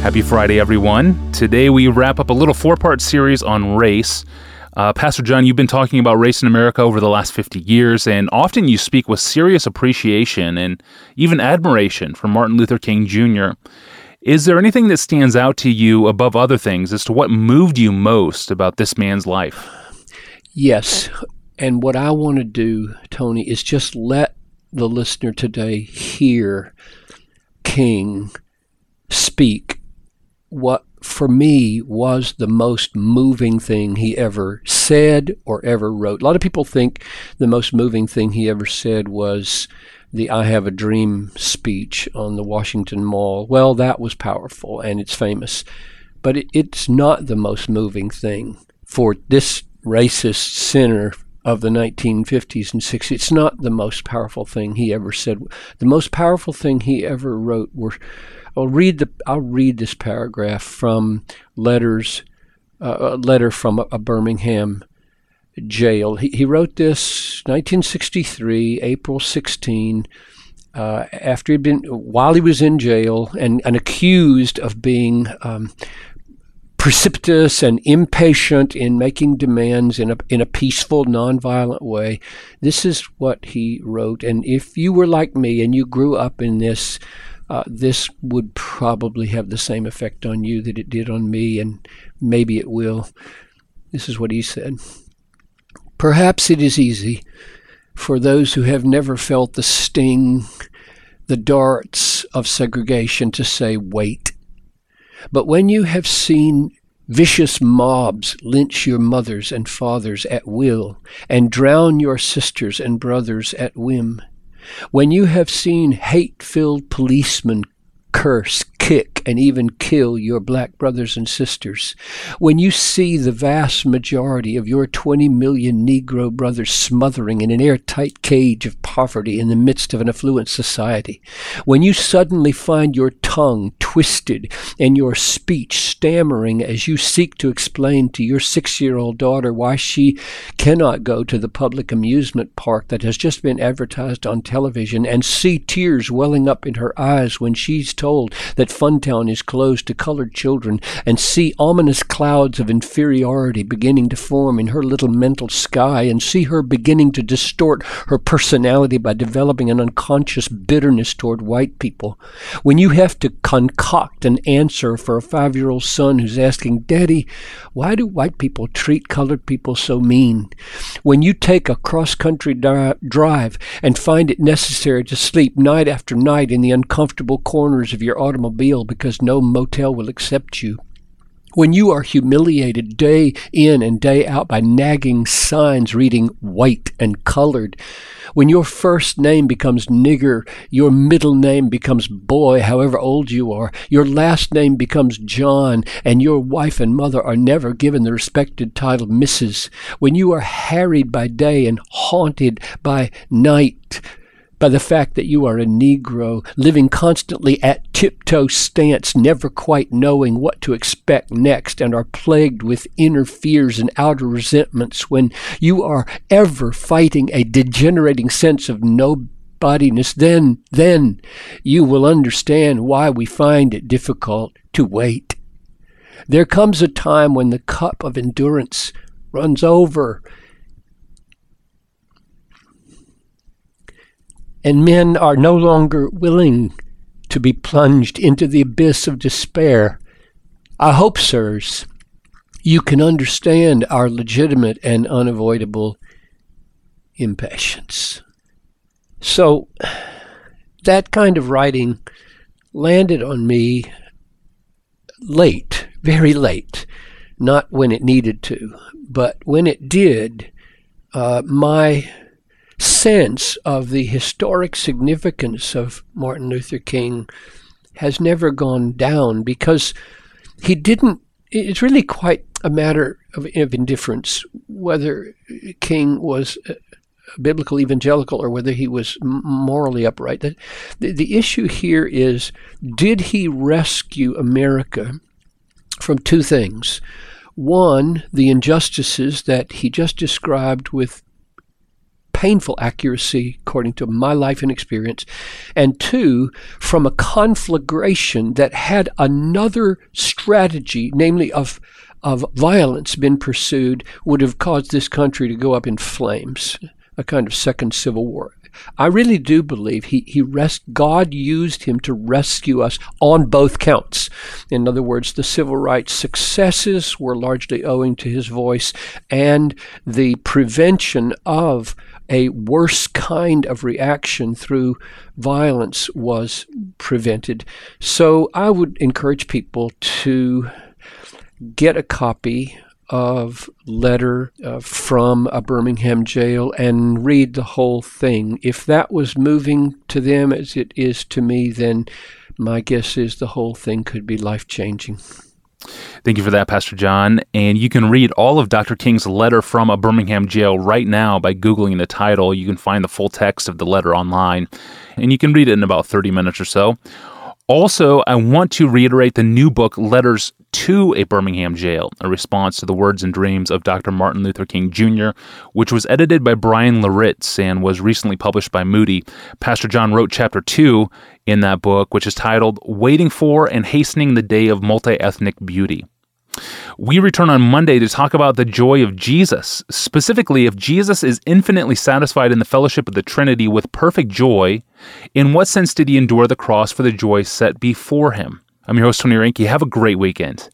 Happy Friday, everyone. Today we wrap up a little four part series on race. Uh, Pastor John, you've been talking about race in America over the last 50 years, and often you speak with serious appreciation and even admiration for Martin Luther King Jr. Is there anything that stands out to you above other things as to what moved you most about this man's life? Yes. And what I want to do, Tony, is just let the listener today hear King speak what for me was the most moving thing he ever said or ever wrote. A lot of people think the most moving thing he ever said was the I Have a Dream speech on the Washington Mall. Well, that was powerful and it's famous, but it, it's not the most moving thing for this racist sinner of the 1950s and 60s. It's not the most powerful thing he ever said. The most powerful thing he ever wrote were I'll read the I'll read this paragraph from letters uh, a letter from a, a Birmingham jail. He, he wrote this 1963, April 16. Uh, after he'd been while he was in jail and, and accused of being um, precipitous and impatient in making demands in a in a peaceful, nonviolent way. This is what he wrote. And if you were like me and you grew up in this uh, this would probably have the same effect on you that it did on me, and maybe it will. This is what he said Perhaps it is easy for those who have never felt the sting, the darts of segregation to say, wait. But when you have seen vicious mobs lynch your mothers and fathers at will and drown your sisters and brothers at whim, when you have seen hate filled policemen curse, kick, and even kill your black brothers and sisters, when you see the vast majority of your 20 million Negro brothers smothering in an airtight cage of poverty in the midst of an affluent society, when you suddenly find your tongue twisted and your speech stammering as you seek to explain to your six year old daughter why she cannot go to the public amusement park that has just been advertised on television and see tears welling up in her eyes when she's told that Funtown is closed to colored children and see ominous clouds of inferiority beginning to form in her little mental sky and see her beginning to distort her personality by developing an unconscious bitterness toward white people. When you have to concoct an answer for a five year old son who's asking, Daddy, why do white people treat colored people so mean? When you take a cross country di- drive and find it necessary to sleep night after night in the uncomfortable corners of your automobile because no motel will accept you. When you are humiliated day in and day out by nagging signs reading white and colored, when your first name becomes nigger, your middle name becomes boy, however old you are, your last name becomes John, and your wife and mother are never given the respected title Mrs., when you are harried by day and haunted by night, by the fact that you are a Negro, living constantly at tiptoe stance, never quite knowing what to expect next, and are plagued with inner fears and outer resentments, when you are ever fighting a degenerating sense of nobodiness, then, then you will understand why we find it difficult to wait. There comes a time when the cup of endurance runs over and men are no longer willing to be plunged into the abyss of despair. I hope, sirs, you can understand our legitimate and unavoidable impatience. So, that kind of writing landed on me late, very late, not when it needed to, but when it did, uh, my sense of the historic significance of Martin Luther King has never gone down because he didn't. It's really quite a matter of, of indifference whether King was a biblical evangelical or whether he was morally upright. The, the issue here is did he rescue America from two things? One, the injustices that he just described with painful accuracy according to my life and experience, and two, from a conflagration that had another strategy, namely of of violence been pursued would have caused this country to go up in flames, a kind of second civil war. I really do believe he, he rest, God used him to rescue us on both counts. In other words, the civil rights successes were largely owing to his voice, and the prevention of a worse kind of reaction through violence was prevented. So I would encourage people to get a copy of letter uh, from a Birmingham jail and read the whole thing. If that was moving to them as it is to me, then my guess is the whole thing could be life changing. Thank you for that, Pastor John. And you can read all of Dr. King's letter from a Birmingham jail right now by Googling the title. You can find the full text of the letter online, and you can read it in about 30 minutes or so. Also, I want to reiterate the new book, Letters to a Birmingham Jail, a response to the words and dreams of Dr. Martin Luther King Jr., which was edited by Bryan Loritts and was recently published by Moody. Pastor John wrote chapter two in that book, which is titled Waiting for and Hastening the Day of Multi Ethnic Beauty. We return on Monday to talk about the joy of Jesus. Specifically, if Jesus is infinitely satisfied in the fellowship of the Trinity with perfect joy, in what sense did he endure the cross for the joy set before him? I'm your host, Tony Reinke. Have a great weekend.